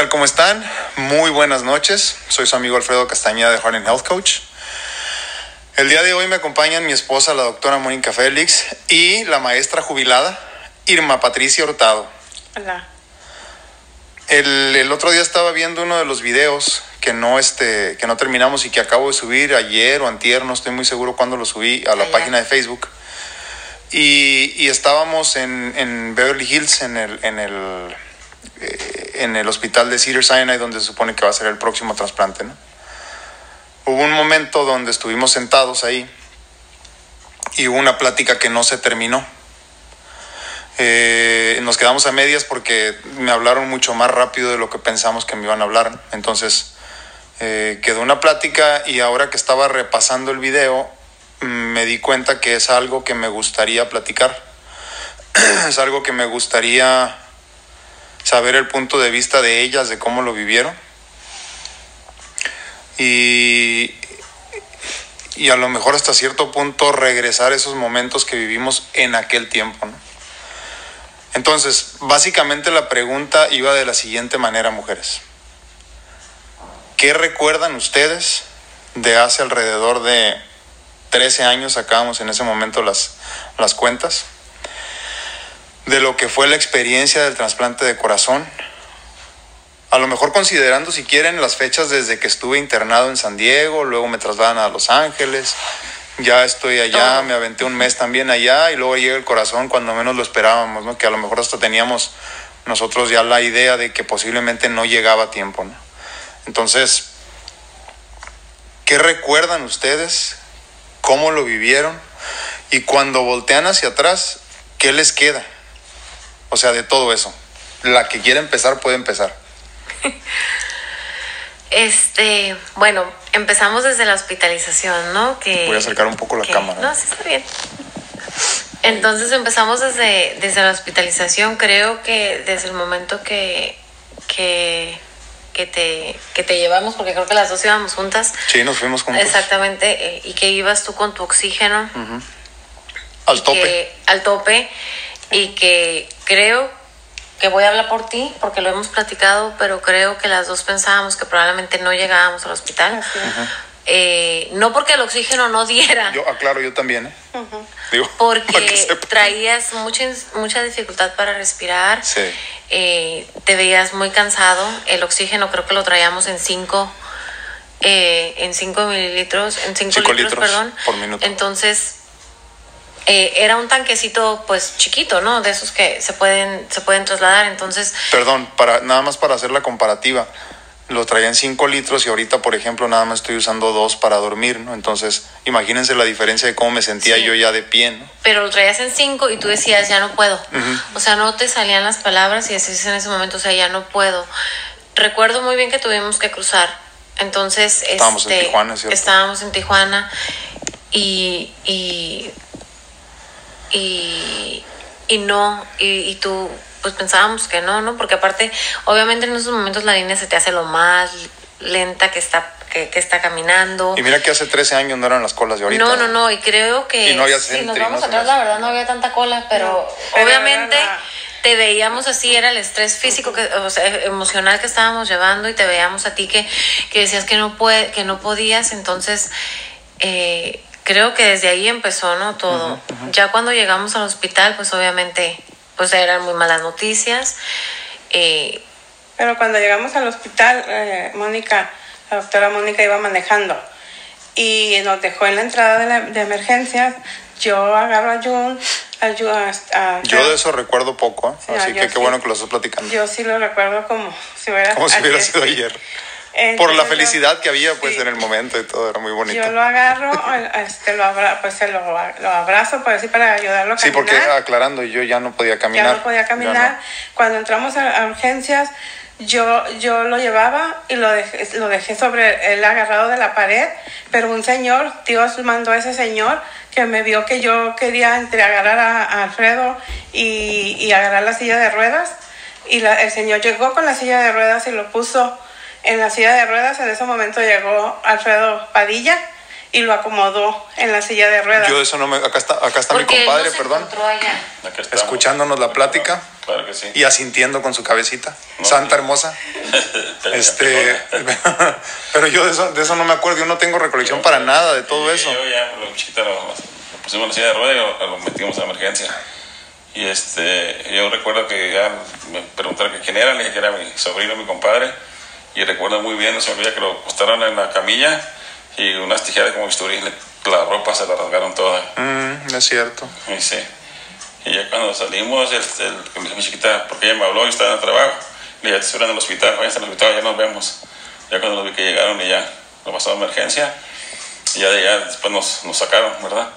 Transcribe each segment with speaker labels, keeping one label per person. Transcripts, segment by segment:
Speaker 1: tal? ¿Cómo están? Muy buenas noches. Soy su amigo Alfredo Castañeda de Heart and Health Coach. El día de hoy me acompañan mi esposa, la doctora Mónica Félix, y la maestra jubilada, Irma Patricia Hurtado.
Speaker 2: Hola.
Speaker 1: El, el otro día estaba viendo uno de los videos que no, este, que no terminamos y que acabo de subir ayer o antier, no estoy muy seguro cuándo lo subí, a la
Speaker 2: Ayer.
Speaker 1: página de Facebook. Y, y estábamos en, en Beverly Hills, en el, en, el, eh, en el hospital de Cedar Sinai, donde se supone que va a ser el próximo trasplante. ¿no? Hubo un momento donde estuvimos sentados ahí y hubo una plática que no se terminó. Eh, nos quedamos a medias porque me hablaron mucho más rápido de lo que pensamos que me iban a hablar. Entonces eh, quedó una plática y ahora que estaba repasando el video mm, me di cuenta que es algo que me gustaría platicar. es algo que me gustaría saber el punto de vista de ellas, de cómo lo vivieron. Y, y a lo mejor hasta cierto punto regresar esos momentos que vivimos en aquel tiempo. Entonces, básicamente la pregunta iba de la siguiente manera, mujeres. ¿Qué recuerdan ustedes de hace alrededor de 13 años, sacábamos en ese momento las, las cuentas, de lo que fue la experiencia del trasplante de corazón? A lo mejor considerando, si quieren, las fechas desde que estuve internado en San Diego, luego me trasladan a Los Ángeles, ya estoy allá,
Speaker 2: Todo.
Speaker 1: me aventé un mes también allá y luego llega el corazón cuando menos lo esperábamos, ¿no? Que a lo mejor hasta teníamos nosotros ya la idea de que posiblemente no llegaba a tiempo, ¿no? Entonces, ¿qué recuerdan ustedes? ¿Cómo lo vivieron? Y cuando voltean hacia atrás, ¿qué les queda? O sea, de todo eso. La que quiera empezar puede empezar.
Speaker 2: Este, bueno, empezamos desde la hospitalización, ¿no? Que,
Speaker 1: Voy a acercar un poco la
Speaker 2: que-
Speaker 1: cámara.
Speaker 2: No, sí está bien. Entonces empezamos desde, desde la hospitalización. Creo que desde el momento que, que, que, te, que te llevamos, porque creo que las dos íbamos juntas.
Speaker 1: Sí, nos fuimos juntos.
Speaker 2: Exactamente, eh, y que ibas tú con tu oxígeno.
Speaker 1: Al tope.
Speaker 2: al tope y que creo que voy a hablar por ti porque lo hemos platicado, pero creo que las dos pensábamos que probablemente no llegábamos al hospital. Eh, no porque el oxígeno no diera,
Speaker 1: Yo, aclaro, yo también, ¿eh? Digo,
Speaker 2: porque traías mucha, mucha dificultad para respirar,
Speaker 1: Sí.
Speaker 2: eh, te veías muy cansado, el oxígeno creo que lo traíamos en 5 en 5 mililitros, en 5
Speaker 1: Cinco
Speaker 2: litros,
Speaker 1: litros
Speaker 2: perdón.
Speaker 1: por minuto.
Speaker 2: Entonces, eh, era un tanquecito pues chiquito, ¿no? De esos que se pueden, se pueden trasladar. Entonces,
Speaker 1: Perdón, para, nada más para hacer la comparativa. Lo traía en 5 litros y ahorita, por ejemplo, nada más estoy usando dos para dormir, ¿no? Entonces, imagínense la diferencia de cómo me sentía
Speaker 2: Sí.
Speaker 1: yo ya de pie, ¿no?
Speaker 2: pero lo traías en 5 y tú decías, ya no puedo. O sea, no te salían las palabras y decías en ese momento, o sea, ya no puedo. Recuerdo muy bien que tuvimos que cruzar. Entonces,
Speaker 1: Estábamos en
Speaker 2: este,
Speaker 1: Tijuana, ¿cierto?
Speaker 2: Estábamos en Tijuana y, y, y, y no, y, y tú, pues pensábamos que no, ¿no? Porque aparte, obviamente en esos momentos la línea se te hace lo más lenta que está, que, que está caminando.
Speaker 1: Y mira que hace 13 años no eran las colas de ahorita.
Speaker 2: No, no, no, y creo que
Speaker 1: Y no había
Speaker 2: si nos vamos
Speaker 1: no
Speaker 2: atrás, la verdad no había tanta cola, pero
Speaker 3: No,
Speaker 2: obviamente
Speaker 3: la-
Speaker 2: te veíamos así, era el estrés físico, que, o sea, emocional que estábamos llevando y te veíamos a ti que, que decías que no, puede, que no podías, entonces eh, creo que desde ahí empezó, ¿no? Todo. Ya cuando llegamos al hospital, pues obviamente, pues eran muy malas noticias. eh,
Speaker 3: Pero cuando llegamos al hospital, eh, Mónica, la doctora Mónica iba manejando y nos dejó en la entrada de, la- de emergencias. Yo agarro a Jun, a Jun, a- a-
Speaker 1: Yo de eso recuerdo poco, ¿eh?
Speaker 3: Sí,
Speaker 1: así que qué
Speaker 3: sí.
Speaker 1: bueno que lo estás platicando.
Speaker 3: Yo sí lo recuerdo como si hubiera,
Speaker 1: Como si hubiera
Speaker 3: ayer.
Speaker 1: sido ayer. Por la felicidad que había, pues,
Speaker 3: sí.
Speaker 1: en el momento y todo, era muy bonito.
Speaker 3: Yo lo agarro, este, lo, abra, pues, se lo, lo abrazo por así para ayudarlo a
Speaker 1: Sí,
Speaker 3: caminar.
Speaker 1: porque aclarando, yo ya no podía caminar.
Speaker 3: ya no podía caminar. Cuando entramos a, a urgencias, yo, yo lo llevaba y lo dejé, lo dejé sobre el agarrado de la pared, pero un señor, Dios mandó a ese señor que me vio que yo quería entre agarrar a, a Alfredo y, y agarrar la silla de ruedas. Y la- el señor llegó con la silla de ruedas y lo puso en la silla de ruedas. En ese momento llegó Alfredo Padilla y lo acomodó en la silla de ruedas.
Speaker 1: Yo eso no me... Acá está, acá está mi
Speaker 2: Porque
Speaker 1: compadre,
Speaker 2: no se
Speaker 1: perdón,
Speaker 2: allá.
Speaker 1: Escuchándonos la plática
Speaker 4: Claro que sí.
Speaker 1: y asintiendo con su cabecita.
Speaker 4: No,
Speaker 1: Santa
Speaker 4: sí.
Speaker 1: hermosa.
Speaker 4: Pero
Speaker 1: Este, pero yo de eso, de eso no me acuerdo, yo no tengo recolección para nada de todo eso.
Speaker 4: Yo ya, lo chiquita, lo, lo pusimos en la silla de ruedas y lo, lo metimos a emergencia. Y este, yo recuerdo que ya me preguntaron que quién era, le dije que era mi sobrino, mi compadre. Y recuerdo muy bien, no se me olvida que lo acostaron en la camilla y unas tijeras como bisturí, la ropa se la rasgaron toda.
Speaker 1: Mm, es cierto.
Speaker 4: Y sí. Y ya cuando salimos, el, el, me dijo mi chiquita, porque ella me habló y estaba en el trabajo. Le dije, ya estoy en el hospital, vayan al hospital, ya nos vemos. Ya cuando los vi que llegaron y ya lo pasó a emergencia, y ya allá después nos, nos sacaron, ¿verdad?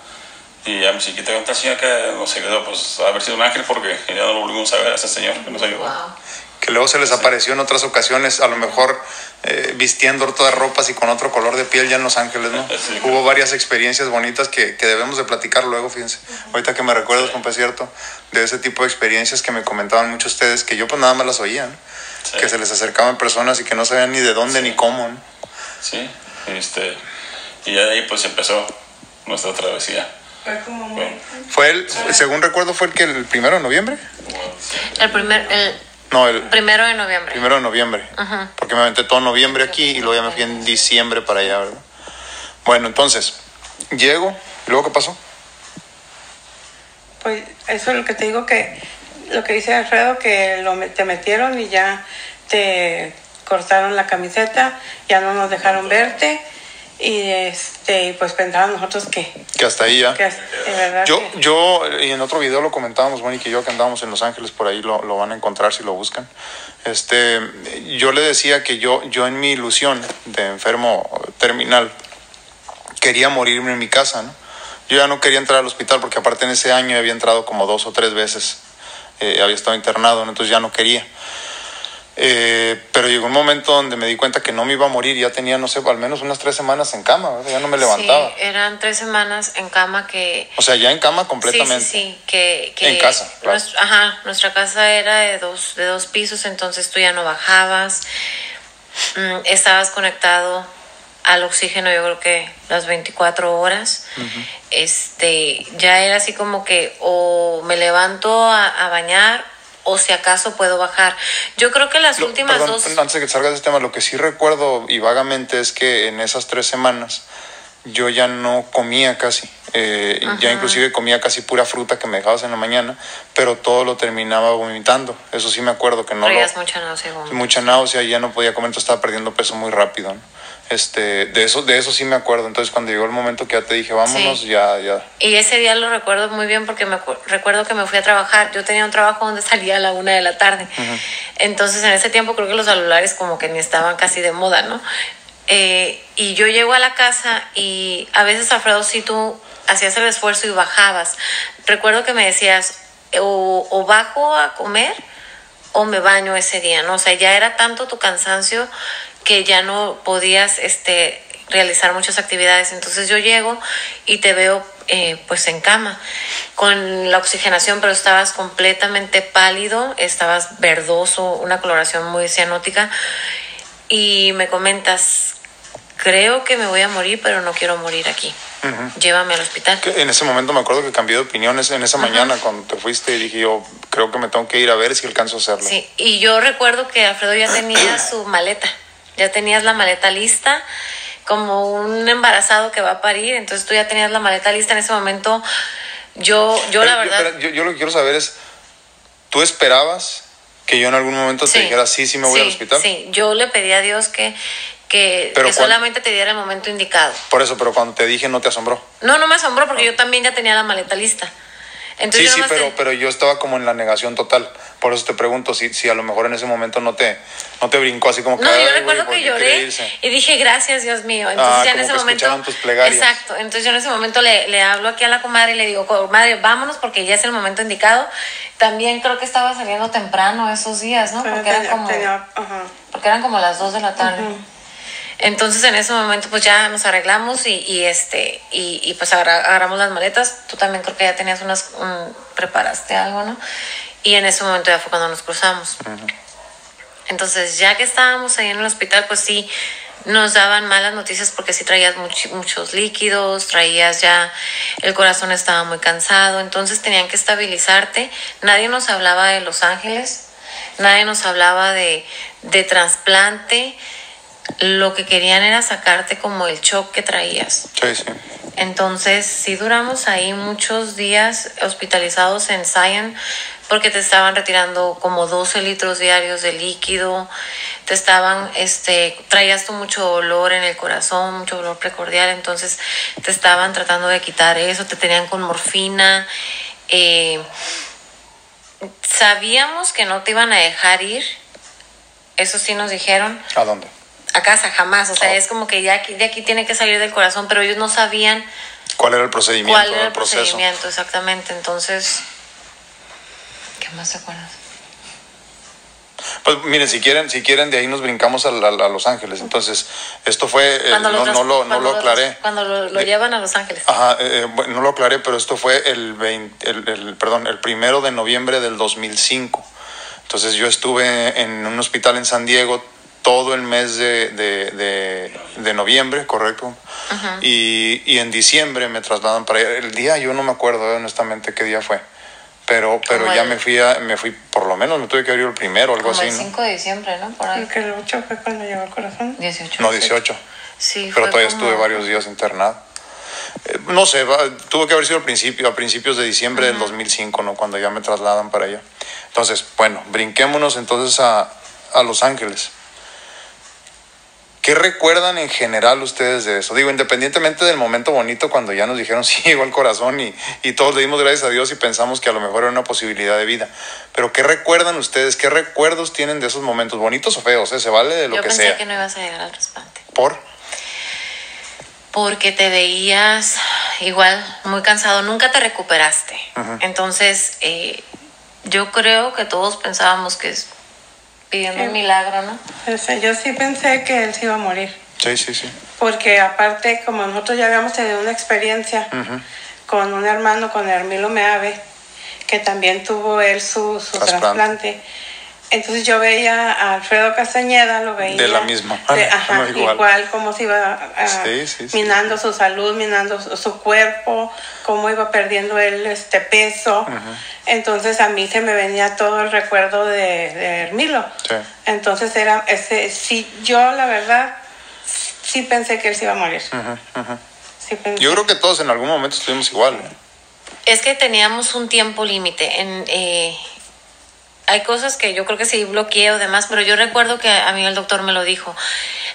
Speaker 4: Y ya mi chiquita contó al señor que nos ayudó, pues a haber sido un ángel porque ya no lo volvimos a ver a ese señor que nos ayudó.
Speaker 2: Wow.
Speaker 1: Que luego se les apareció en otras ocasiones, a lo mejor eh, vistiendo otras ropas y con otro color de piel ya en Los Ángeles, ¿no?
Speaker 4: Sí.
Speaker 1: Hubo varias experiencias bonitas que, que debemos de platicar luego, fíjense. Ahorita que me recuerdas, compa, es cierto, de ese tipo de experiencias que me comentaban muchos ustedes, que yo pues nada más las oía, ¿no?
Speaker 4: Sí.
Speaker 1: Que se les acercaban personas y que no sabían ni de dónde ni cómo, ¿no?
Speaker 4: Sí, este, y ya de ahí pues empezó nuestra travesía.
Speaker 3: Fue como muy...
Speaker 4: Bueno,
Speaker 1: Fue el, según recuerdo, fue el que el primero de noviembre.
Speaker 2: El, primer, el
Speaker 1: No, el
Speaker 2: primero de noviembre.
Speaker 1: primero de noviembre. Porque me aventé todo noviembre aquí y luego ya me fui en diciembre para allá, ¿verdad? Bueno, entonces, llego, ¿y luego qué pasó?
Speaker 3: Pues eso es lo que te digo que lo que dice Alfredo que lo, te metieron y ya te cortaron la camiseta, ya no nos dejaron verte y este pues pensaban nosotros que,
Speaker 1: Que hasta ahí ya.
Speaker 3: que
Speaker 1: Yo,
Speaker 3: que-
Speaker 1: yo, y en otro video lo comentábamos, Mónica y yo, que andábamos en Los Ángeles, por ahí lo, lo van a encontrar si lo buscan. Este, yo le decía que yo, yo en mi ilusión de enfermo terminal, quería morirme en mi casa, ¿no? Yo ya no quería entrar al hospital porque aparte en ese año había entrado como dos o tres veces, eh, había estado internado, ¿no? entonces ya no quería. Eh, pero llegó un momento donde me di cuenta que no me iba a morir, ya tenía, no sé, al menos unas tres semanas en cama, ¿verdad? ya no me levantaba.
Speaker 2: Sí, eran tres semanas en cama que...
Speaker 1: O sea, ya en cama completamente.
Speaker 2: Sí, sí, sí, que, que
Speaker 1: En casa, claro.
Speaker 2: ajá, nuestra casa era de dos, de dos pisos, entonces tú ya no bajabas, mm, estabas conectado al oxígeno yo creo que las 24 horas, este, ya era así como que o me levanto a, a bañar o si acaso puedo bajar. Yo creo que las
Speaker 1: Lo-
Speaker 2: últimas
Speaker 1: perdón,
Speaker 2: dos...
Speaker 1: Antes de que salgas de este tema, lo que sí recuerdo y vagamente es que en esas tres semanas yo ya no comía casi. Eh, ya inclusive comía casi pura fruta que me dejabas en la mañana, pero todo lo terminaba vomitando. Eso sí me acuerdo que no lo,
Speaker 2: mucha náusea
Speaker 1: mucha náusea y ya no podía comer, entonces estaba perdiendo peso muy rápido. ¿no? Este, de eso, de eso sí me acuerdo. Entonces cuando llegó el momento que ya te dije, vámonos,
Speaker 2: Sí.
Speaker 1: ya, ya.
Speaker 2: Y ese día lo recuerdo muy bien porque me recuerdo que me fui a trabajar. Yo tenía un trabajo donde salía a la una de la tarde. Entonces en ese tiempo creo que los celulares como que ni estaban casi de moda, ¿no? Eh, y yo llego a la casa y a veces Alfredo sí tú hacías el esfuerzo y bajabas. Recuerdo que me decías o, o bajo a comer o me baño ese día, ¿no? O sea, ya era tanto tu cansancio que ya no podías este, realizar muchas actividades. Entonces yo llego y te veo eh, pues en cama con la oxigenación, pero estabas completamente pálido, estabas verdoso, una coloración muy cianótica y me comentas, creo que me voy a morir, pero no quiero morir aquí. Llévame al hospital.
Speaker 1: Que en ese momento me acuerdo que cambié de opiniones en esa mañana cuando te fuiste y dije yo creo que me tengo que ir a ver si alcanzo a hacerlo.
Speaker 2: Sí, y yo recuerdo que Alfredo ya tenía su maleta, ya tenías la maleta lista, como un embarazado que va a parir, entonces tú ya tenías la maleta lista en ese momento. Yo, yo la verdad,
Speaker 1: yo, yo lo que quiero saber es, ¿tú esperabas que yo en algún momento te dijera sí, sí me voy al hospital?
Speaker 2: Sí, yo le pedí a Dios que, que,
Speaker 1: Pero
Speaker 2: que solamente te diera el momento indicado.
Speaker 1: Por eso, pero cuando te dije no te asombró.
Speaker 2: No, no me asombró porque yo también ya tenía la maleta lista. Entonces
Speaker 1: sí, sí, pero,
Speaker 2: te-
Speaker 1: pero yo estaba como en la negación total. Por eso te pregunto si, si a lo mejor en ese momento no te, no te brincó así como que...
Speaker 2: No,
Speaker 1: "Ay,
Speaker 2: yo recuerdo
Speaker 1: ¿por
Speaker 2: que lloré
Speaker 1: irse?".
Speaker 2: y dije, gracias, Dios mío. Entonces
Speaker 1: Ah,
Speaker 2: ya en ese momento.
Speaker 1: escucharon tus plegarias.
Speaker 2: Exacto. Entonces yo en ese momento le, le hablo aquí a la comadre y le digo, comadre, vámonos porque ya es el momento indicado. También creo que estaba saliendo temprano esos días, ¿no?
Speaker 3: pero
Speaker 2: Porque eran
Speaker 3: tenía-
Speaker 2: como,
Speaker 3: tenía- ajá.
Speaker 2: porque eran como las 2 de la tarde.
Speaker 3: Ujú.
Speaker 2: Entonces en ese momento pues ya nos arreglamos y, y, este y, y, pues agarra- agarramos las maletas. Tú también creo que ya tenías unas mm, preparaste algo, ¿no? Y en ese momento ya fue cuando nos cruzamos. Entonces ya que estábamos ahí en el hospital pues sí nos daban malas noticias porque sí traías much- muchos líquidos, traías ya, el corazón estaba muy cansado, entonces tenían que estabilizarte. Nadie nos hablaba de Los Ángeles, nadie nos hablaba de, de trasplante. Lo que querían era sacarte como el shock que traías.
Speaker 1: Sí, sí.
Speaker 2: Entonces, sí duramos ahí muchos días hospitalizados en Zion porque te estaban retirando como 12 litros diarios de líquido, te estaban, este, traías tú mucho dolor en el corazón, mucho dolor precordial, entonces te estaban tratando de quitar eso, te tenían con morfina. eh, sabíamos que no te iban a dejar ir, eso sí nos dijeron,
Speaker 1: ¿A dónde?
Speaker 2: A casa jamás, o sea,
Speaker 1: Oh.
Speaker 2: es como que ya aquí- de aquí tiene que salir del corazón, pero ellos no sabían
Speaker 1: ¿Cuál era el procedimiento?
Speaker 2: cuál era
Speaker 1: el proceso?
Speaker 2: procedimiento exactamente, entonces, ¿qué más te acuerdas?
Speaker 1: Pues miren, si quieren, si quieren, de ahí nos brincamos a, Los Ángeles. Entonces, esto fue, eh, no,
Speaker 2: lo,
Speaker 1: no lo, no lo aclaré.
Speaker 2: Cuando lo, lo
Speaker 1: Eh,
Speaker 2: llevan a Los Ángeles.
Speaker 1: Ajá, eh, bueno, no lo aclaré, pero esto fue el, 20 el, el- perdón, el primero de noviembre del 2005. Entonces yo estuve en un hospital en San Diego todo el mes de, de, de- de noviembre, correcto. y, y en diciembre me trasladan para allá. El día yo no me acuerdo eh, honestamente qué día fue. Pero, pero
Speaker 2: Como
Speaker 1: ya
Speaker 2: el-
Speaker 1: me fui, a, me fui, por lo menos me tuve que abrir el primero, algo
Speaker 2: como
Speaker 1: así,
Speaker 2: el
Speaker 1: ¿no?
Speaker 2: 5 de diciembre, ¿no? Por ahí.
Speaker 3: Porque el 8 fue cuando llegó el corazón.
Speaker 2: 18.
Speaker 1: No, 18.
Speaker 2: Sí,
Speaker 1: pero
Speaker 2: fue
Speaker 1: todavía
Speaker 2: como-
Speaker 1: estuve varios días internado. Eh, no sé, va- tuvo que haber sido al principio, a principios de diciembre del 2005, ¿no? Cuando ya me trasladan para allá. Entonces, bueno, brinquémonos entonces a, a Los Ángeles. ¿Qué recuerdan en general ustedes de eso? Digo, independientemente del momento bonito cuando ya nos dijeron sí llegó el corazón y, y todos le dimos gracias a Dios y pensamos que a lo mejor era una posibilidad de vida. Pero ¿qué recuerdan ustedes? ¿Qué recuerdos tienen de esos momentos? ¿Bonitos o feos? eh? Se vale de lo
Speaker 2: Yo
Speaker 1: que
Speaker 2: pensé
Speaker 1: sea.
Speaker 2: que no ibas a llegar al trasplante.
Speaker 1: ¿Por?
Speaker 2: Porque te veías igual muy cansado, nunca te recuperaste. Entonces, eh, yo creo que todos pensábamos que es pidiendo un milagro, ¿no?
Speaker 3: Yo sí pensé que él se iba a morir.
Speaker 1: Sí, sí, sí.
Speaker 3: Porque aparte, como nosotros ya habíamos tenido una experiencia
Speaker 1: Ujú.
Speaker 3: con un hermano, con Hermilo Meave, que también tuvo él su, su
Speaker 1: Trasplante.
Speaker 3: trasplante. Entonces yo veía a Alfredo Castañeda, lo veía.
Speaker 1: De la misma
Speaker 3: de- ajá,
Speaker 1: no, igual.
Speaker 3: igual. como se iba ah,
Speaker 1: Sí, sí, sí.
Speaker 3: minando su salud, minando su, su cuerpo, cómo iba perdiendo él este peso. Entonces a mí se me venía todo el recuerdo de, de Hermilo.
Speaker 1: Sí.
Speaker 3: Entonces era ese, sí, yo la verdad sí pensé que él se iba a morir.
Speaker 1: Yo creo que todos en algún momento estuvimos igual. ¿eh?
Speaker 2: Es que teníamos un tiempo límite. En, eh, hay cosas que yo creo que sí bloqueé o demás, pero yo recuerdo que a mí el doctor me lo dijo.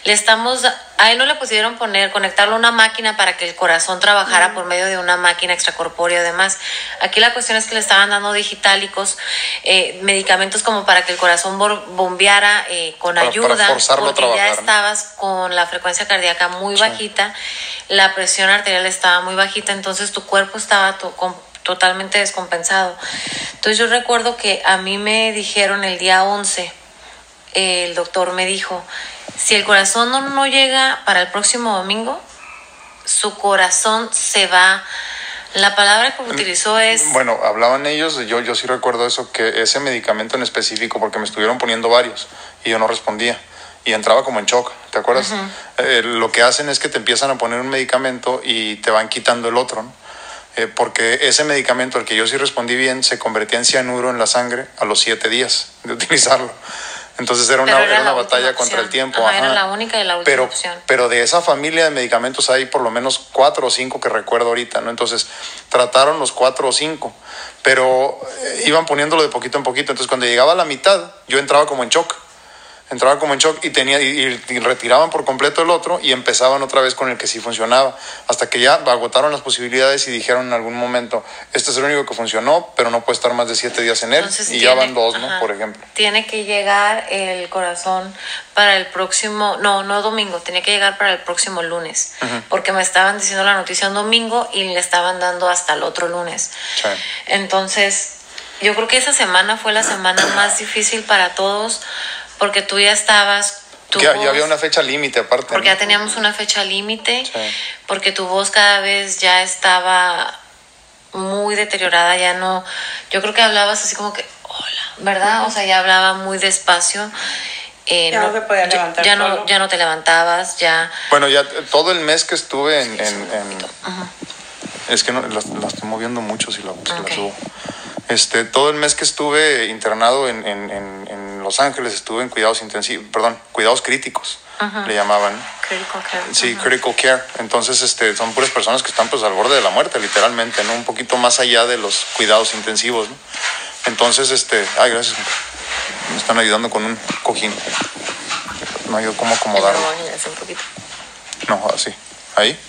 Speaker 2: Le estamos, a él no le pudieron poner, conectarlo a una máquina para que el corazón trabajara por medio de una máquina extracorpórea y demás. Aquí la cuestión es que le estaban dando digitálicos, eh, medicamentos como para que el corazón bombeara eh, con
Speaker 1: Para- para
Speaker 2: ayuda,
Speaker 1: forzarlo a
Speaker 2: porque ya estabas con la frecuencia cardíaca muy bajita, la presión arterial estaba muy bajita, entonces tu cuerpo estaba to- totalmente descompensado. Entonces yo recuerdo que a mí me dijeron el día 11, eh, el doctor me dijo, si el corazón no, no llega para el próximo domingo, su corazón se va. La palabra que utilizó es...
Speaker 1: Bueno, hablaban ellos, yo, yo sí recuerdo eso, que ese medicamento en específico, porque me estuvieron poniendo varios y yo no respondía. Y entraba como en shock, ¿te acuerdas? Eh, lo que hacen es que te empiezan a poner un medicamento y te van quitando el otro, ¿no? Eh, porque ese medicamento, al que yo sí respondí bien, se convertía en cianuro en la sangre a los siete días de utilizarlo. Entonces era una, era
Speaker 2: era
Speaker 1: una batalla contra el tiempo.
Speaker 2: Ajá, era
Speaker 1: ajá.
Speaker 2: la única y la última
Speaker 1: pero,
Speaker 2: opción.
Speaker 1: Pero de esa familia de medicamentos hay por lo menos cuatro o cinco que recuerdo ahorita, ¿no? Entonces trataron los cuatro o cinco, pero eh, iban poniéndolo de poquito en poquito. Entonces cuando llegaba a la mitad, yo entraba como en shock. Entraba como en shock y, tenía, y, retiraban por completo el otro y empezaban otra vez con el que sí funcionaba. Hasta que ya agotaron las posibilidades y dijeron en algún momento, este es el único que funcionó, pero no puede estar más de siete días en él.
Speaker 2: Entonces
Speaker 1: y ya
Speaker 2: tiene-
Speaker 1: van dos, ¿no?
Speaker 2: ajá,
Speaker 1: Por ejemplo.
Speaker 2: Tiene que llegar el corazón para el próximo, no, no domingo, tenía que llegar para el próximo lunes, porque me estaban diciendo la noticia un domingo y le estaban dando hasta el otro lunes.
Speaker 1: Sí.
Speaker 2: Entonces, yo creo que esa semana fue la semana más difícil para todos, porque tú ya estabas... tu
Speaker 1: Ya, había una fecha límite aparte.
Speaker 2: porque
Speaker 1: ¿no?
Speaker 2: ya teníamos una fecha límite,
Speaker 1: Sí.
Speaker 2: porque tu voz cada vez ya estaba muy deteriorada, ya no, yo creo que hablabas así como que, hola, ¿verdad? O sea, ya hablaba muy despacio. eh,
Speaker 3: Ya no se podía
Speaker 2: ya-
Speaker 3: levantar
Speaker 2: ya, no, ya no te levantabas, ya...
Speaker 1: Bueno, ya todo el mes que estuve en... en- en- es que no, la, la estoy moviendo mucho si la, si la subo. Este, todo el mes que estuve internado en, en- en- en Los Ángeles estuve en cuidados intensivos, perdón, cuidados críticos, le llamaban.
Speaker 2: Critical care.
Speaker 1: Sí, critical care. Entonces, este, son puras personas que están pues al borde de la muerte, literalmente, ¿no? Un poquito más allá de los cuidados intensivos, ¿no? Entonces, este, ay, gracias. Me están ayudando con un cojín. No hay cómo acomodarlo.
Speaker 2: Un poquito.
Speaker 1: No, así. Ahí.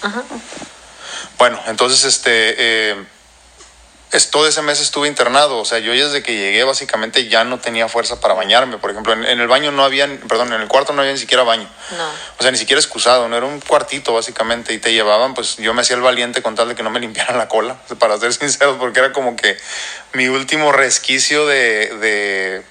Speaker 1: Bueno, entonces, este, eh, es, todo ese mes estuve internado. O sea, yo desde que llegué básicamente ya no tenía fuerza para bañarme. Por ejemplo, en, en el baño no había, perdón, en el cuarto no había ni siquiera baño.
Speaker 2: No.
Speaker 1: O sea, ni siquiera excusado, no era un cuartito básicamente y te llevaban, pues yo me hacía el valiente con tal de que no me limpiaran la cola, para ser sinceros, porque era como que mi último resquicio de, de,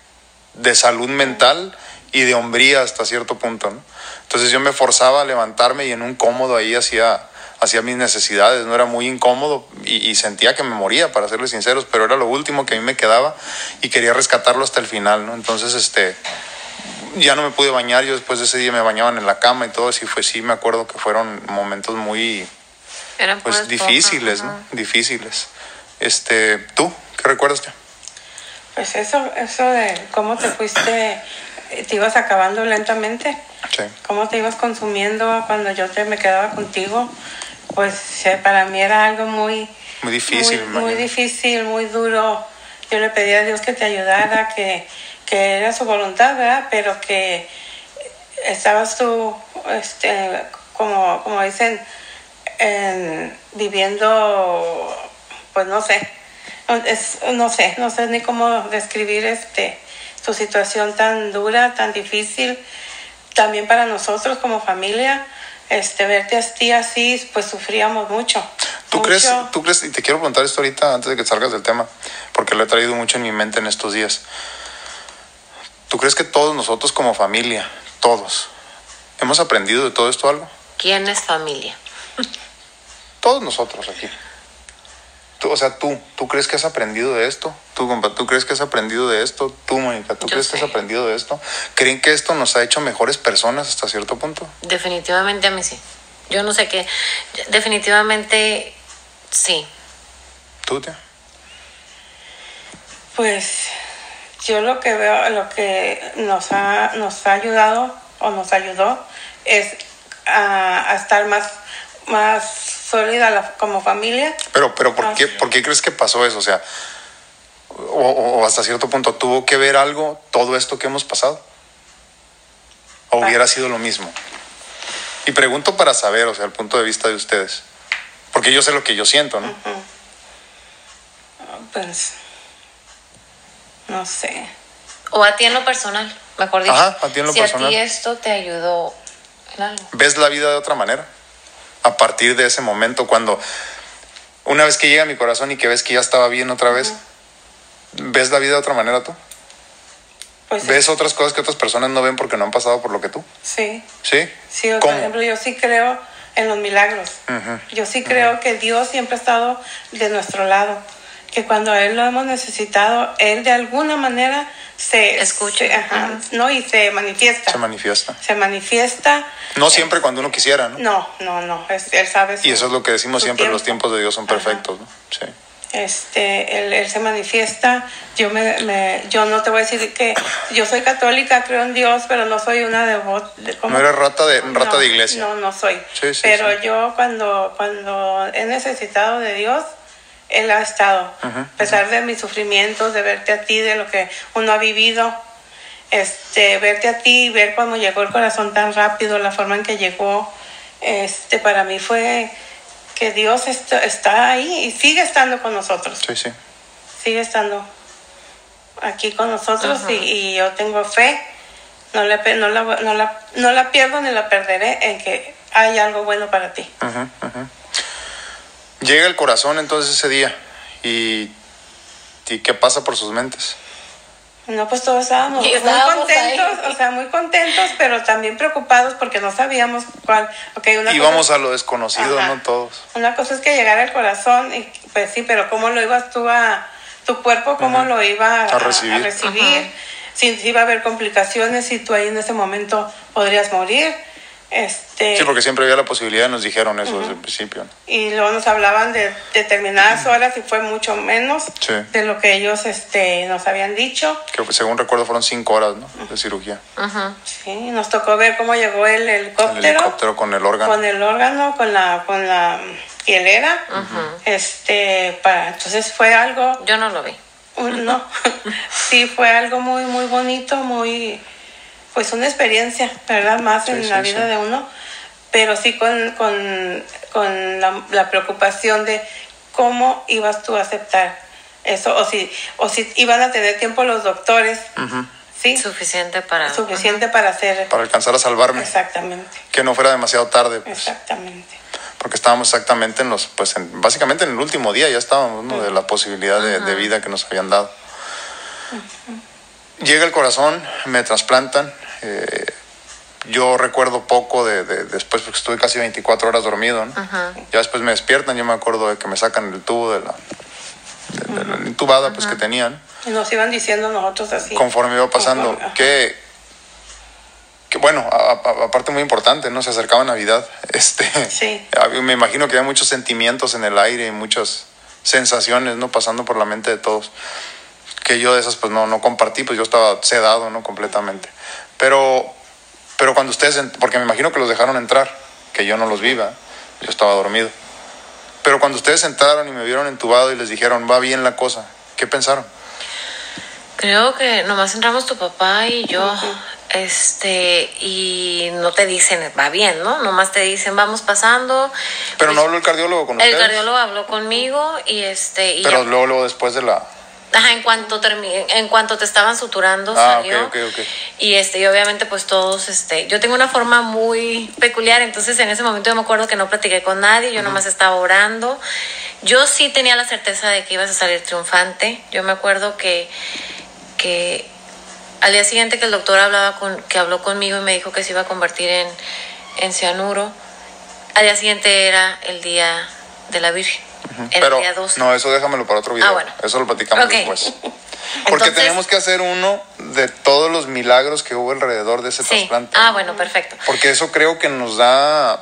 Speaker 1: de salud mental y de hombría hasta cierto punto, ¿no? Entonces yo me forzaba a levantarme y en un cómodo ahí hacía, hacía mis necesidades, no era muy incómodo y, y sentía que me moría, para serles sinceros, pero era lo último que a mí me quedaba y quería rescatarlo hasta el final, ¿no? Entonces, este, ya no me pude bañar, yo después de ese día me bañaban en la cama y todo, así fue, sí me acuerdo que fueron momentos muy,
Speaker 2: Eran
Speaker 1: pues difíciles, ¿no?
Speaker 2: ajá.
Speaker 1: Difíciles. Este, ¿tú qué recuerdas? ya?
Speaker 3: Pues eso, eso de cómo te fuiste, te ibas acabando lentamente,
Speaker 1: Sí.
Speaker 3: cómo te ibas consumiendo cuando yo te me quedaba contigo, pues para mí era algo muy,
Speaker 1: Muy difícil,
Speaker 3: muy, muy difícil, muy duro. Yo le pedí a Dios que te ayudara, que, que era su voluntad, ¿verdad? Pero que estabas tú, este, como, como dicen, en- viviendo, pues no sé, es- no sé, no sé ni cómo describir este, tu situación tan dura, tan difícil, también para nosotros como familia, este, verte a ti así, pues sufríamos mucho.
Speaker 1: ¿Tú
Speaker 3: mucho.
Speaker 1: crees, ¿Tú crees, y te quiero preguntar esto ahorita antes de que salgas del tema, porque lo he traído mucho en mi mente en estos días. ¿Tú crees que todos nosotros como familia, todos, hemos aprendido de todo esto algo?
Speaker 2: ¿Quién es familia?
Speaker 1: Todos nosotros aquí. Tú, o sea, tú, ¿tú crees que has aprendido de esto? Tú, compa, ¿tú crees que has aprendido de esto? Tú, Mónica, ¿tú
Speaker 2: Yo
Speaker 1: crees que has aprendido de esto? ¿Creen que esto nos ha hecho mejores personas hasta cierto punto?
Speaker 2: Definitivamente a mí sí. Yo no sé qué. Definitivamente sí.
Speaker 1: ¿Tú, tía?
Speaker 3: Pues yo lo que veo, lo que nos ha, nos ha ayudado o nos ayudó es a, a estar más, más sólida la- como familia.
Speaker 1: Pero, pero ¿por, qué. ¿por qué crees que pasó eso? O sea, o, hasta cierto punto, ¿tuvo que ver algo todo esto que hemos pasado? ¿O
Speaker 3: Ah.
Speaker 1: hubiera sido lo mismo? Y pregunto para saber, o sea, el punto de vista de ustedes. Porque yo sé lo que yo siento, ¿no?
Speaker 3: Pues no sé.
Speaker 2: O a ti en lo personal, mejor dicho.
Speaker 1: Ajá, a ti en lo
Speaker 2: si
Speaker 1: personal.
Speaker 2: a ti esto te ayudó en algo.
Speaker 1: ves la vida de otra manera. A partir de ese momento, cuando una vez que llega a mi corazón y que ves que ya estaba bien otra vez, ves la vida de otra manera tú.
Speaker 3: Pues
Speaker 1: Ves otras cosas que otras personas no ven porque no han pasado por lo que tú.
Speaker 3: sí.
Speaker 1: ¿Sí?
Speaker 3: Sí, por ejemplo, yo sí creo en los milagros. Yo sí creo que Dios siempre ha estado de nuestro lado. Que cuando a Él lo hemos necesitado, Él de alguna manera se
Speaker 2: Escucha.
Speaker 3: se- ajá, ¿no? Y se manifiesta.
Speaker 1: Se manifiesta.
Speaker 3: se manifiesta.
Speaker 1: No siempre cuando uno quisiera, ¿no?
Speaker 3: No, no, no. es- él sabe. su-
Speaker 1: Y eso es lo que decimos siempre, los
Speaker 3: tiempo.
Speaker 1: tiempos de Dios son
Speaker 3: Ajá.
Speaker 1: perfectos, ¿no? Sí.
Speaker 3: Este, él, él se manifiesta. Yo me, me- yo no te voy a decir que yo soy católica, creo en Dios, pero no soy una devota.
Speaker 1: No eres rata de, rata
Speaker 3: No,
Speaker 1: de iglesia.
Speaker 3: No, no soy.
Speaker 1: Sí, sí,
Speaker 3: Pero
Speaker 1: sí.
Speaker 3: yo cuando, cuando he necesitado de Dios, Él ha estado.
Speaker 1: Ujú,
Speaker 3: A pesar de mis sufrimientos, de verte a ti, de lo que uno ha vivido, este, verte a ti y ver cómo llegó el corazón tan rápido, la forma en que llegó, este, para mí fue que Dios est- está ahí y sigue estando con nosotros
Speaker 1: Sí, sí.
Speaker 3: sigue estando aquí con nosotros
Speaker 2: Ajá.
Speaker 3: y, y yo tengo fe. No, le, pe- no, la, no, la, no la pierdo ni la perderé en que hay algo bueno para ti.
Speaker 1: Ujú, ujú. Llega el corazón entonces ese día y, y ¿qué pasa por sus mentes?
Speaker 3: No, pues todos estábamos, muy contentos,
Speaker 2: ahí.
Speaker 3: o sea, muy contentos, pero también preocupados porque no sabíamos cuál. Okay, una
Speaker 1: Íbamos
Speaker 3: cosa,
Speaker 1: a lo desconocido,
Speaker 3: Ajá.
Speaker 1: ¿no? Todos.
Speaker 3: Una cosa es que llegara el corazón, y pues sí, pero ¿cómo lo ibas tú a, tu cuerpo, cómo lo iba a,
Speaker 1: A recibir.
Speaker 3: si, si iba a haber complicaciones, si tú ahí en ese momento podrías morir. Este,
Speaker 1: Sí, porque siempre había la posibilidad, nos dijeron eso desde el principio.
Speaker 3: y luego nos hablaban de determinadas horas y fue mucho menos
Speaker 1: Sí.
Speaker 3: de lo que ellos este, nos habían dicho.
Speaker 1: Que según recuerdo fueron cinco horas ¿no? de cirugía.
Speaker 2: Ujú.
Speaker 3: Sí, nos tocó ver cómo llegó el
Speaker 1: El
Speaker 3: helicóptero,
Speaker 1: helicóptero con el órgano.
Speaker 3: con el órgano, con la, con la hielera. Este, para, entonces fue algo,
Speaker 2: Yo no lo vi.
Speaker 3: no, sí fue algo muy, muy bonito, muy, pues una experiencia, ¿verdad? Más
Speaker 1: Sí,
Speaker 3: en
Speaker 1: sí,
Speaker 3: la vida
Speaker 1: sí.
Speaker 3: de uno, pero sí con, con, con la, la preocupación de cómo ibas tú a aceptar eso, o si, o si iban a tener tiempo los doctores. ¿sí?
Speaker 2: Suficiente para...
Speaker 3: Suficiente para hacer
Speaker 1: Para alcanzar a salvarme.
Speaker 3: exactamente,
Speaker 1: Que no fuera demasiado tarde. pues,
Speaker 3: exactamente.
Speaker 1: porque estábamos exactamente en los, pues en- básicamente en el último día ya estábamos, ¿no? De la posibilidad de, de vida que nos habían dado. Llega el corazón, me trasplantan. eh, yo recuerdo poco de, de- después porque estuve casi 24 horas dormido, ¿no? Ya después me despiertan, yo me acuerdo de que me sacan el tubo de la, de, de la intubada pues que tenían.
Speaker 3: Y nos iban diciendo nosotros así.
Speaker 1: Conforme iba pasando,
Speaker 3: Conforme,
Speaker 1: que, que bueno, aparte muy importante, ¿no? Se acercaba Navidad. Este,
Speaker 3: Sí.
Speaker 1: me imagino que había muchos sentimientos en el aire y muchas sensaciones, ¿no? Pasando por la mente de todos. Que yo de esas pues no, no compartí, pues yo estaba sedado, ¿no? Completamente. Pero, pero cuando ustedes, porque me imagino que los dejaron entrar, que yo no los viva, yo estaba dormido. Pero cuando ustedes entraron y me vieron entubado y les dijeron, va bien la cosa, ¿qué pensaron?
Speaker 2: Creo que nomás entramos tu papá y yo, este, y no te dicen, va bien, ¿no? Nomás te dicen, vamos pasando.
Speaker 1: Pero
Speaker 2: Pues,
Speaker 1: no habló el cardiólogo con
Speaker 2: El
Speaker 1: ustedes.
Speaker 2: cardiólogo habló conmigo y este, y
Speaker 1: Pero
Speaker 2: ya-
Speaker 1: luego, luego después de la...
Speaker 2: Ajá, en cuanto en cuanto te estaban suturando
Speaker 1: Ah,
Speaker 2: salió.
Speaker 1: ok, ok, ok.
Speaker 2: Y este, y obviamente pues todos, este, yo tengo una forma muy peculiar, entonces en ese momento yo me acuerdo que no platiqué con nadie, yo nomás estaba orando. Yo sí tenía la certeza de que ibas a salir triunfante. Yo me acuerdo que, que al día siguiente que el doctor hablaba con, que habló conmigo y me dijo que se iba a convertir en, en cianuro, al día siguiente era el día de la Virgen.
Speaker 1: Pero
Speaker 2: el día 12.
Speaker 1: no, eso déjamelo para otro video.
Speaker 2: Ah, bueno.
Speaker 1: Eso lo platicamos después. Porque
Speaker 2: Entonces-
Speaker 1: tenemos que hacer uno de todos los milagros que hubo alrededor de ese
Speaker 2: Sí.
Speaker 1: trasplante.
Speaker 2: Ah, bueno, perfecto.
Speaker 1: Porque eso creo que nos da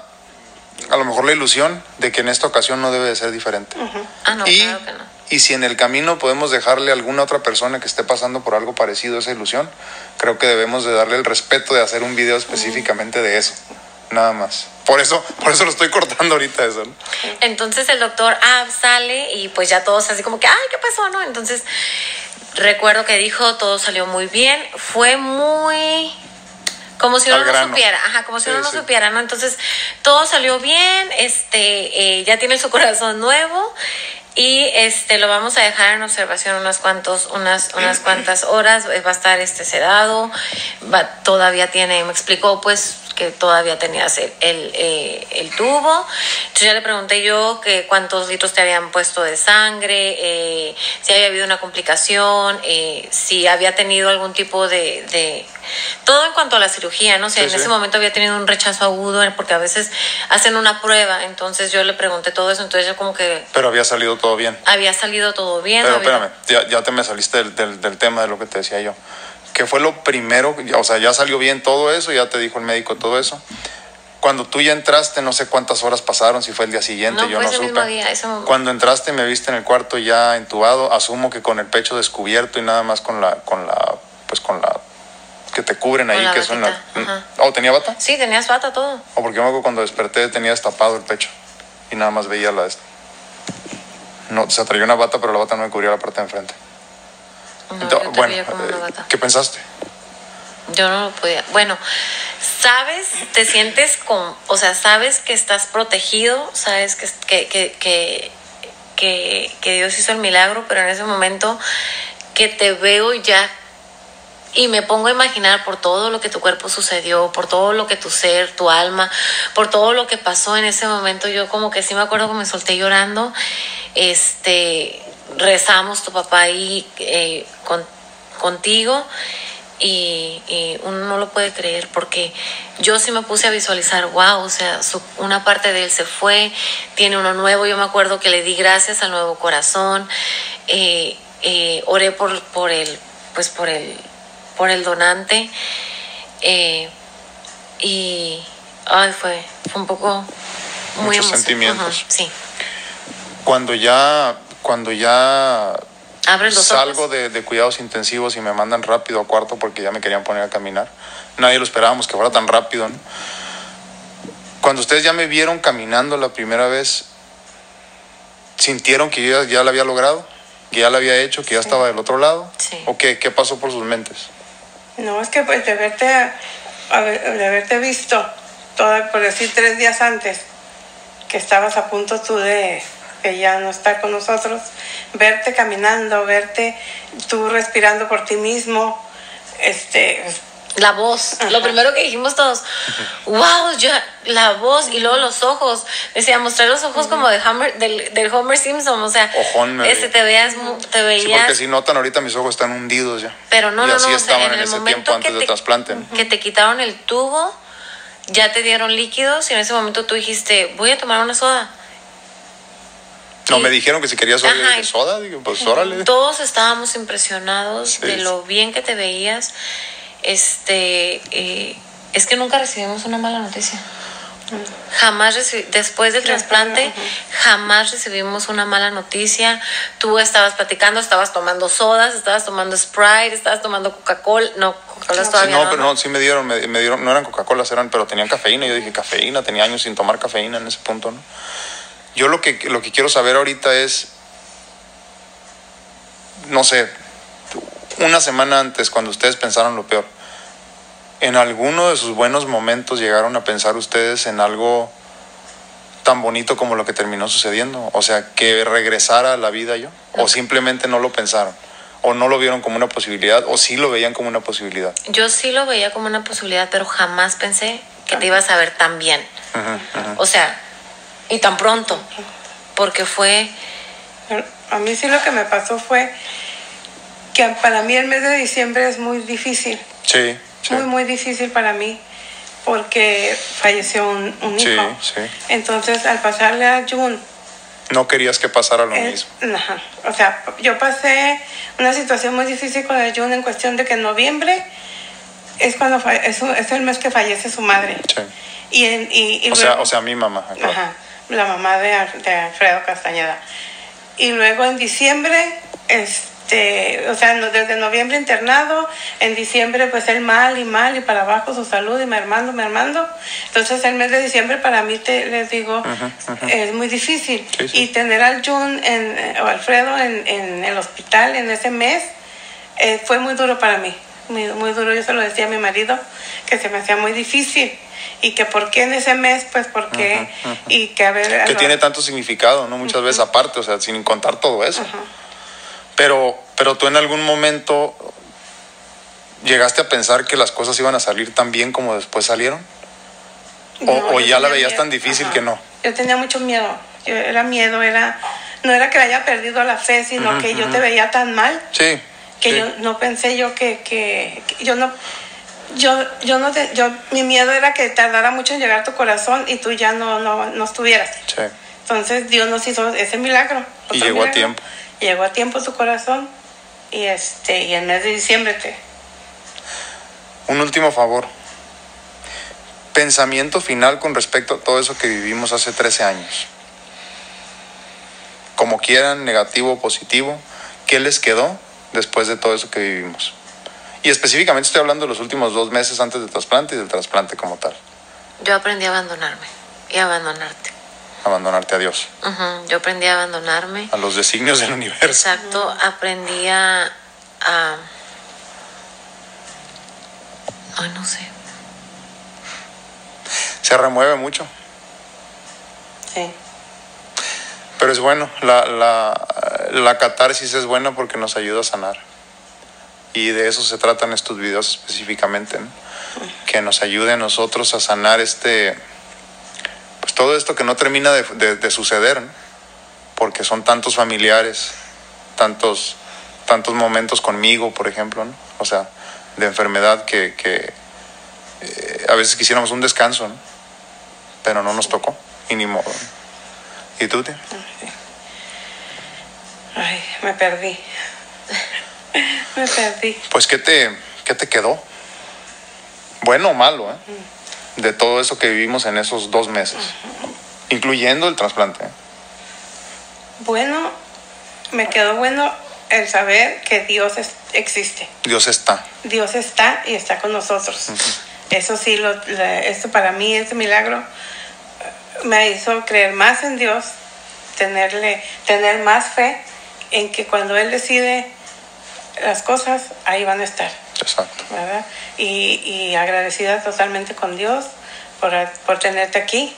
Speaker 1: a lo mejor la ilusión de que en esta ocasión no debe de ser diferente.
Speaker 2: Ah, no,
Speaker 1: y,
Speaker 2: claro que no.
Speaker 1: y si en el camino podemos dejarle a alguna otra persona que esté pasando por algo parecido a esa ilusión, creo que debemos de darle el respeto de hacer un video específicamente de eso. Nada más. Por eso, por eso lo estoy cortando ahorita eso. ¿no?
Speaker 2: Entonces el doctor ah, sale y pues ya todos así como que, ay, ¿qué pasó? ¿No? Entonces recuerdo que dijo, todo salió muy bien. Fue muy... Como si uno no supiera, ajá, como si
Speaker 1: Sí,
Speaker 2: uno no
Speaker 1: sí.
Speaker 2: supiera, ¿no? Entonces, todo salió bien, este, eh, ya tiene su corazón nuevo y este, lo vamos a dejar en observación unas cuantos, unas, unas cuantas horas, eh, va a estar este sedado, va, todavía tiene, me explicó pues que todavía tenías el, el, eh, el tubo, entonces ya le pregunté yo que cuántos litros te habían puesto de sangre, eh, si había habido una complicación, eh, si había tenido algún tipo de, de todo en cuanto a la cirugía, ¿no?
Speaker 1: Sí,
Speaker 2: en
Speaker 1: sí.
Speaker 2: ese momento había tenido un rechazo agudo, eh, porque a veces hacen una prueba, entonces yo le pregunté todo eso, entonces yo como que
Speaker 1: Pero había salido todo bien.
Speaker 2: había salido todo bien.
Speaker 1: Pero
Speaker 2: había-
Speaker 1: espérame, ya, ya te me saliste del, del- del tema de lo que te decía yo. ¿Qué fue lo primero? O sea, ya salió bien todo eso, ya te dijo el médico todo eso. Cuando tú ya entraste, no sé cuántas horas pasaron, si fue el día siguiente,
Speaker 2: No,
Speaker 1: yo no
Speaker 2: ese
Speaker 1: supe.
Speaker 2: mismo día, ese mo-
Speaker 1: Cuando entraste y me viste en el cuarto ya entubado, asumo que con el pecho descubierto y nada más con la, con la, pues con la que te cubren ahí, que es una.
Speaker 2: ajá.
Speaker 1: ¿Oh, tenía bata?
Speaker 2: Sí, tenías bata todo.
Speaker 1: O porque me acuerdo cuando desperté tenía destapado el pecho y nada más veía la esta. No, se traía una bata, pero la bata no me cubría la parte de enfrente.
Speaker 2: No,
Speaker 1: Ento-
Speaker 2: yo te
Speaker 1: bueno,
Speaker 2: veía como bata.
Speaker 1: ¿qué pensaste?
Speaker 2: Yo no lo podía. Bueno, sabes, te sientes con, o sea, sabes que estás protegido, sabes que, que, que, que, que, que Dios hizo el milagro, pero en ese momento que te veo ya y me pongo a imaginar por todo lo que tu cuerpo sucedió, por todo lo que tu ser, tu alma, por todo lo que pasó en ese momento, yo como que sí me acuerdo que me solté llorando, este, rezamos tu papá ahí eh, con, contigo y, y uno no lo puede creer porque yo sí me puse a visualizar, wow, o sea, su- una parte de él se fue, tiene uno nuevo, yo me acuerdo que le di gracias al nuevo corazón, eh, eh, oré por, por el, pues por el por el donante. eh, y ay, fue, fue un poco muy
Speaker 1: Muchos
Speaker 2: emocionante.
Speaker 1: sentimientos.
Speaker 2: Sí.
Speaker 1: Cuando ya, cuando ya
Speaker 2: los
Speaker 1: salgo
Speaker 2: ojos.
Speaker 1: de, de cuidados intensivos y me mandan rápido a cuarto porque ya me querían poner a caminar. Nadie lo esperábamos que fuera tan rápido. ¿no? Cuando ustedes ya me vieron caminando la primera vez, ¿sintieron que yo ya, ya la había logrado? ¿Que ya la había hecho? ¿Que ya estaba del otro lado?
Speaker 2: Sí.
Speaker 1: ¿O qué, qué pasó por sus mentes?
Speaker 3: No, es que pues de ver- de haberte visto, toda, por decir tres días antes, que estabas a punto tú de, de ya no estar con nosotros, verte caminando, verte tú respirando por ti mismo, este,
Speaker 2: La voz, lo primero que dijimos todos, wow, ya, la voz y luego los ojos. Decía, mostrar los ojos como de Homer, del, del Homer Simpson, o sea,
Speaker 1: Ojón me
Speaker 2: este, te veías, mu- te
Speaker 1: Sí,
Speaker 2: veías,
Speaker 1: porque si notan ahorita mis ojos están hundidos ya.
Speaker 2: pero no,
Speaker 1: y
Speaker 2: no,
Speaker 1: así
Speaker 2: no, o sea,
Speaker 1: estaban
Speaker 2: en
Speaker 1: en,
Speaker 2: el
Speaker 1: ese tiempo
Speaker 2: momento
Speaker 1: antes
Speaker 2: que
Speaker 1: del
Speaker 2: te,
Speaker 1: trasplante. ¿no?
Speaker 2: que te quitaron el tubo, ya te dieron líquidos y en ese momento tú dijiste, voy a tomar una soda.
Speaker 1: No, me dijeron que si quería soda,
Speaker 2: Ajá.
Speaker 1: dije, soda, digo, pues órale.
Speaker 2: Todos estábamos impresionados
Speaker 1: Sí,
Speaker 2: de
Speaker 1: sí.
Speaker 2: lo bien que te veías. Este, eh, es que nunca recibimos una mala noticia. Jamás después del trasplante, jamás recibimos una mala noticia. Tú estabas platicando, estabas tomando sodas, estabas tomando Sprite, estabas tomando Coca-Cola. No, Coca-Cola
Speaker 3: No,
Speaker 2: todavía
Speaker 1: no,
Speaker 2: no.
Speaker 1: pero
Speaker 2: ¿no?
Speaker 1: sí me dieron, me, me dieron, no eran Coca-Cola, eran, pero tenían cafeína. Yo dije, cafeína, tenía años sin tomar cafeína en ese punto, ¿no? Yo lo que, lo que quiero saber ahorita es, no sé, una semana antes, cuando ustedes pensaron lo peor, ¿en alguno de sus buenos momentos llegaron a pensar ustedes en algo tan bonito como lo que terminó sucediendo? O sea, que regresara a la vida yo, o simplemente no lo pensaron, o no lo vieron como una posibilidad, o sí lo veían como una posibilidad.
Speaker 2: Yo sí lo veía como una posibilidad, pero jamás pensé que te ibas a ver tan bien. O sea, y tan pronto. Porque fue
Speaker 3: A mí sí lo que me pasó fue que para mí el mes de diciembre es muy difícil,
Speaker 1: Sí, sí.
Speaker 3: muy, muy difícil para mí, porque falleció un, un
Speaker 1: Sí,
Speaker 3: hijo.
Speaker 1: sí.
Speaker 3: Entonces, al pasarle a June,
Speaker 1: No querías que pasara lo
Speaker 3: eh,
Speaker 1: mismo.
Speaker 3: ajá, o sea, yo pasé una situación muy difícil con el June en cuestión de que en noviembre es cuando es, es el mes que fallece su madre.
Speaker 1: Sí.
Speaker 3: Y, en- y, y
Speaker 1: O sea, o sea, mi mamá. claro.
Speaker 3: Ajá, la mamá de, Al- de Alfredo Castañeda. Y luego en diciembre, este, o sea, desde noviembre internado, en diciembre pues él mal y mal y para abajo su salud y mermando, mermando. Entonces el mes de diciembre para mí, te, les digo, es muy difícil.
Speaker 1: Sí, sí.
Speaker 3: Y tener al Jun en, o Alfredo en, en el hospital en ese mes eh, fue muy duro para mí. Muy, muy duro, yo se lo decía a mi marido, que se me hacía muy difícil. Y que por qué en ese mes, pues por qué, y que a ver...
Speaker 1: Que
Speaker 3: lo-
Speaker 1: tiene tanto significado, ¿no? Muchas veces aparte, o sea, sin contar todo eso. Pero, pero tú en algún momento llegaste a pensar que las cosas iban a salir tan bien como después salieron. O,
Speaker 3: No,
Speaker 1: o
Speaker 3: yo
Speaker 1: ya la veías
Speaker 3: miedo.
Speaker 1: tan difícil que no.
Speaker 3: Yo tenía mucho miedo. Yo, era miedo, era... No era que haya perdido la fe, sino que yo te veía tan mal
Speaker 1: Sí.
Speaker 3: que
Speaker 1: sí.
Speaker 3: yo no pensé yo que, que, que yo no... Yo, yo no te- yo, mi miedo era que tardara mucho en llegar tu corazón y tú ya no, no, no estuvieras.
Speaker 1: Sí.
Speaker 3: Entonces Dios nos hizo ese milagro.
Speaker 1: Y llegó a tiempo.
Speaker 3: Llegó a tiempo su corazón y este y en mes de diciembre te
Speaker 1: Un último favor. Pensamiento final con respecto a todo eso que vivimos hace 13 años. Como quieran, negativo o positivo, ¿qué les quedó después de todo eso que vivimos? Y específicamente estoy hablando de los últimos dos meses antes del trasplante y del trasplante como tal.
Speaker 2: Yo aprendí a abandonarme y a abandonarte.
Speaker 1: Abandonarte a Dios,
Speaker 2: Yo aprendí a abandonarme.
Speaker 1: a los designios del universo.
Speaker 2: Exacto, aprendí a, a- Ay, no sé.
Speaker 1: Se remueve mucho,
Speaker 3: sí.
Speaker 1: pero es bueno. La, la, la catarsis es buena porque nos ayuda a sanar. Y de eso se tratan estos videos específicamente, ¿no? que nos ayude a nosotros a sanar este, pues todo esto que no termina de, de- de suceder, ¿no? porque son tantos familiares, tantos, tantos momentos conmigo, por ejemplo, ¿no? o sea, de enfermedad que, que, eh, a veces quisiéramos un descanso, ¿no? pero no nos tocó, y ni modo. ¿Y tú, tía?
Speaker 3: Ay, me perdí. Me perdí.
Speaker 1: Pues, ¿qué te, ¿qué te quedó? Bueno o malo, ¿eh? De todo eso que vivimos en esos dos meses, incluyendo el trasplante. ¿eh?
Speaker 3: Bueno, me quedó bueno el saber que Dios es- existe.
Speaker 1: Dios está.
Speaker 3: Dios está y está con nosotros. Eso sí, lo, la- eso para mí, ese milagro me hizo creer más en Dios, tenerle, tener más fe en que cuando Él decide las cosas, ahí van a estar,
Speaker 1: Exacto.
Speaker 3: ¿verdad? Y, y agradecida totalmente con Dios por, por tenerte aquí,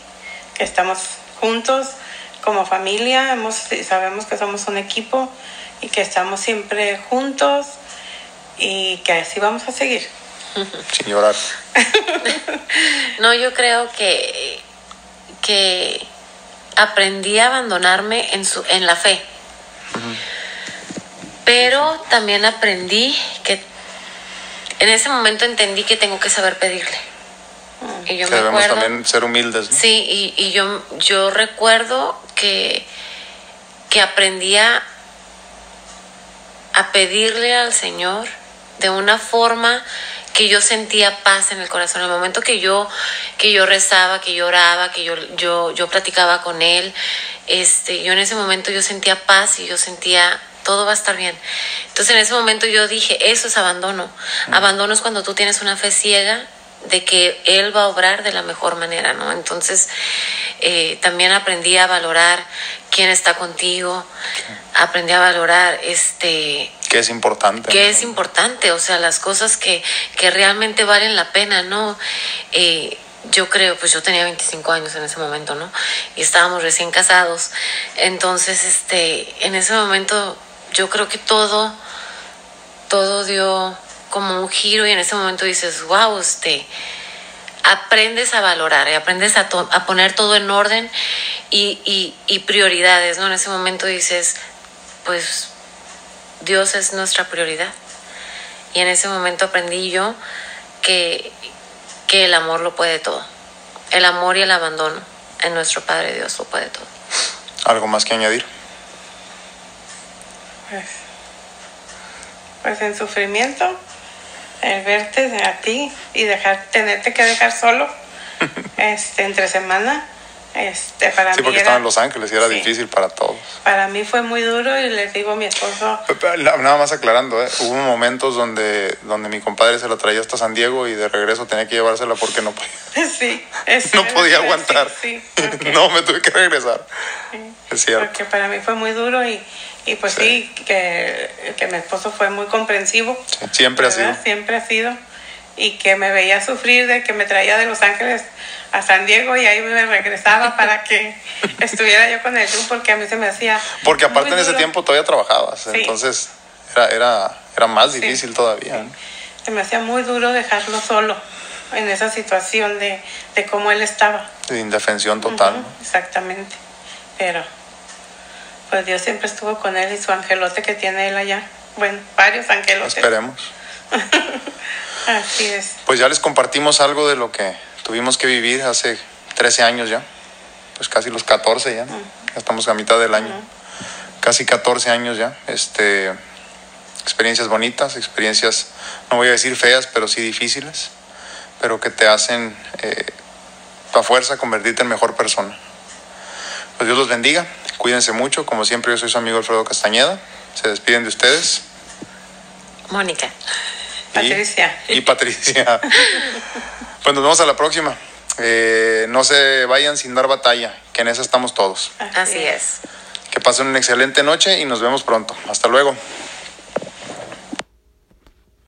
Speaker 3: que estamos juntos como familia, hemos, sabemos que somos un equipo y que estamos siempre juntos y que así vamos a seguir.
Speaker 1: Sin llorar.
Speaker 2: No, yo creo que, que aprendí a abandonarme en, su, en la fe. Pero también aprendí que en ese momento entendí que tengo que saber pedirle. Y yo
Speaker 1: Que
Speaker 2: me
Speaker 1: debemos
Speaker 2: acuerdo.
Speaker 1: también ser humildes. ¿no?
Speaker 2: Sí, y, y yo, yo recuerdo que, que aprendí a, a pedirle al Señor de una forma que yo sentía paz en el corazón. El momento que yo, que yo rezaba, que yo oraba, que yo, yo, yo platicaba con Él, este, yo en ese momento yo sentía paz y yo sentía todo va a estar bien. Entonces en ese momento yo dije, eso es abandono. Abandono es cuando tú tienes una fe ciega de que Él va a obrar de la mejor manera, ¿no? Entonces eh, también aprendí a valorar quién está contigo, aprendí a valorar este
Speaker 1: Que es importante.
Speaker 2: que
Speaker 1: ¿no?
Speaker 2: es importante, o sea, las cosas que, que realmente valen la pena, ¿no? Eh, yo creo, pues yo tenía 25 años en ese momento, ¿no? Y estábamos recién casados. Entonces, este, en ese momento yo creo que todo, todo dio como un giro y en ese momento dices, wow, este, aprendes a valorar y aprendes a, poner todo en orden y, y, y prioridades, ¿no? En ese momento dices, pues Dios es nuestra prioridad. Y en ese momento aprendí yo que, que el amor lo puede todo. El amor y el abandono en nuestro Padre Dios lo puede todo.
Speaker 1: ¿Algo más que añadir?
Speaker 3: Pues, pues en sufrimiento, el verte a ti y dejar, tenerte que dejar solo este, entre semana, este, para
Speaker 1: Sí,
Speaker 3: mí
Speaker 1: porque estaba en Los Ángeles y era
Speaker 3: sí,
Speaker 1: difícil para todos.
Speaker 3: Para mí fue muy duro y les digo a mi esposo,
Speaker 1: Nada más aclarando, ¿eh? hubo momentos donde, donde mi compadre se la traía hasta San Diego y de regreso tenía que llevársela porque no podía,
Speaker 3: sí, es
Speaker 1: no podía
Speaker 3: sí,
Speaker 1: aguantar.
Speaker 3: Sí, porque-
Speaker 1: no, me tuve que regresar.
Speaker 3: sí,
Speaker 1: Es cierto.
Speaker 3: porque para mí fue muy duro y, y pues
Speaker 1: Sí.
Speaker 3: sí, que, que mi esposo fue muy comprensivo.
Speaker 1: Siempre ha sido.
Speaker 3: Siempre ha sido. Y que me veía sufrir de que me traía de Los Ángeles a San Diego y ahí me regresaba para que estuviera yo con el Zoom porque a mí se me hacía.
Speaker 1: Porque aparte en ese tiempo todavía trabajabas,
Speaker 3: Sí.
Speaker 1: entonces era, era, era más
Speaker 3: Sí.
Speaker 1: difícil todavía. ¿no?
Speaker 3: Se me hacía muy duro dejarlo solo en esa situación de, de cómo él estaba.
Speaker 1: De indefensión total.
Speaker 3: Exactamente. Pero, pues Dios siempre estuvo con él y su angelote que tiene él allá. Bueno, varios angelotes.
Speaker 1: Esperemos.
Speaker 3: Así es.
Speaker 1: Pues ya les compartimos algo de lo que tuvimos que vivir hace 13 años ya. Pues casi los 14 ya. ¿no? Ya estamos a mitad del año. Casi 14 años ya. Este, experiencias bonitas, experiencias, no voy a decir feas, pero sí difíciles. Pero que te hacen eh, a fuerza convertirte en mejor persona. Pues Dios los bendiga. Cuídense mucho. Como siempre, yo soy su amigo Alfredo Castañeda. Se despiden de ustedes.
Speaker 2: Mónica.
Speaker 1: Y-
Speaker 3: Patricia.
Speaker 1: Y, Patricia. pues nos vemos a la próxima. Eh, no se vayan sin dar batalla, que en esa estamos todos.
Speaker 2: Así es.
Speaker 1: Que pasen una excelente noche y nos vemos pronto. Hasta luego.